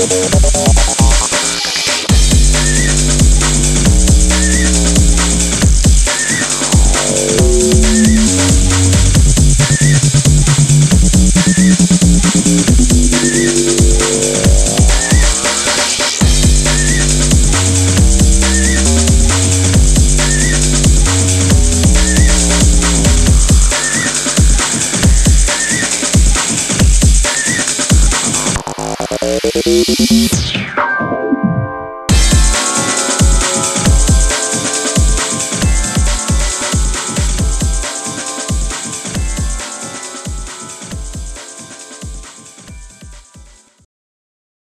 ありがと。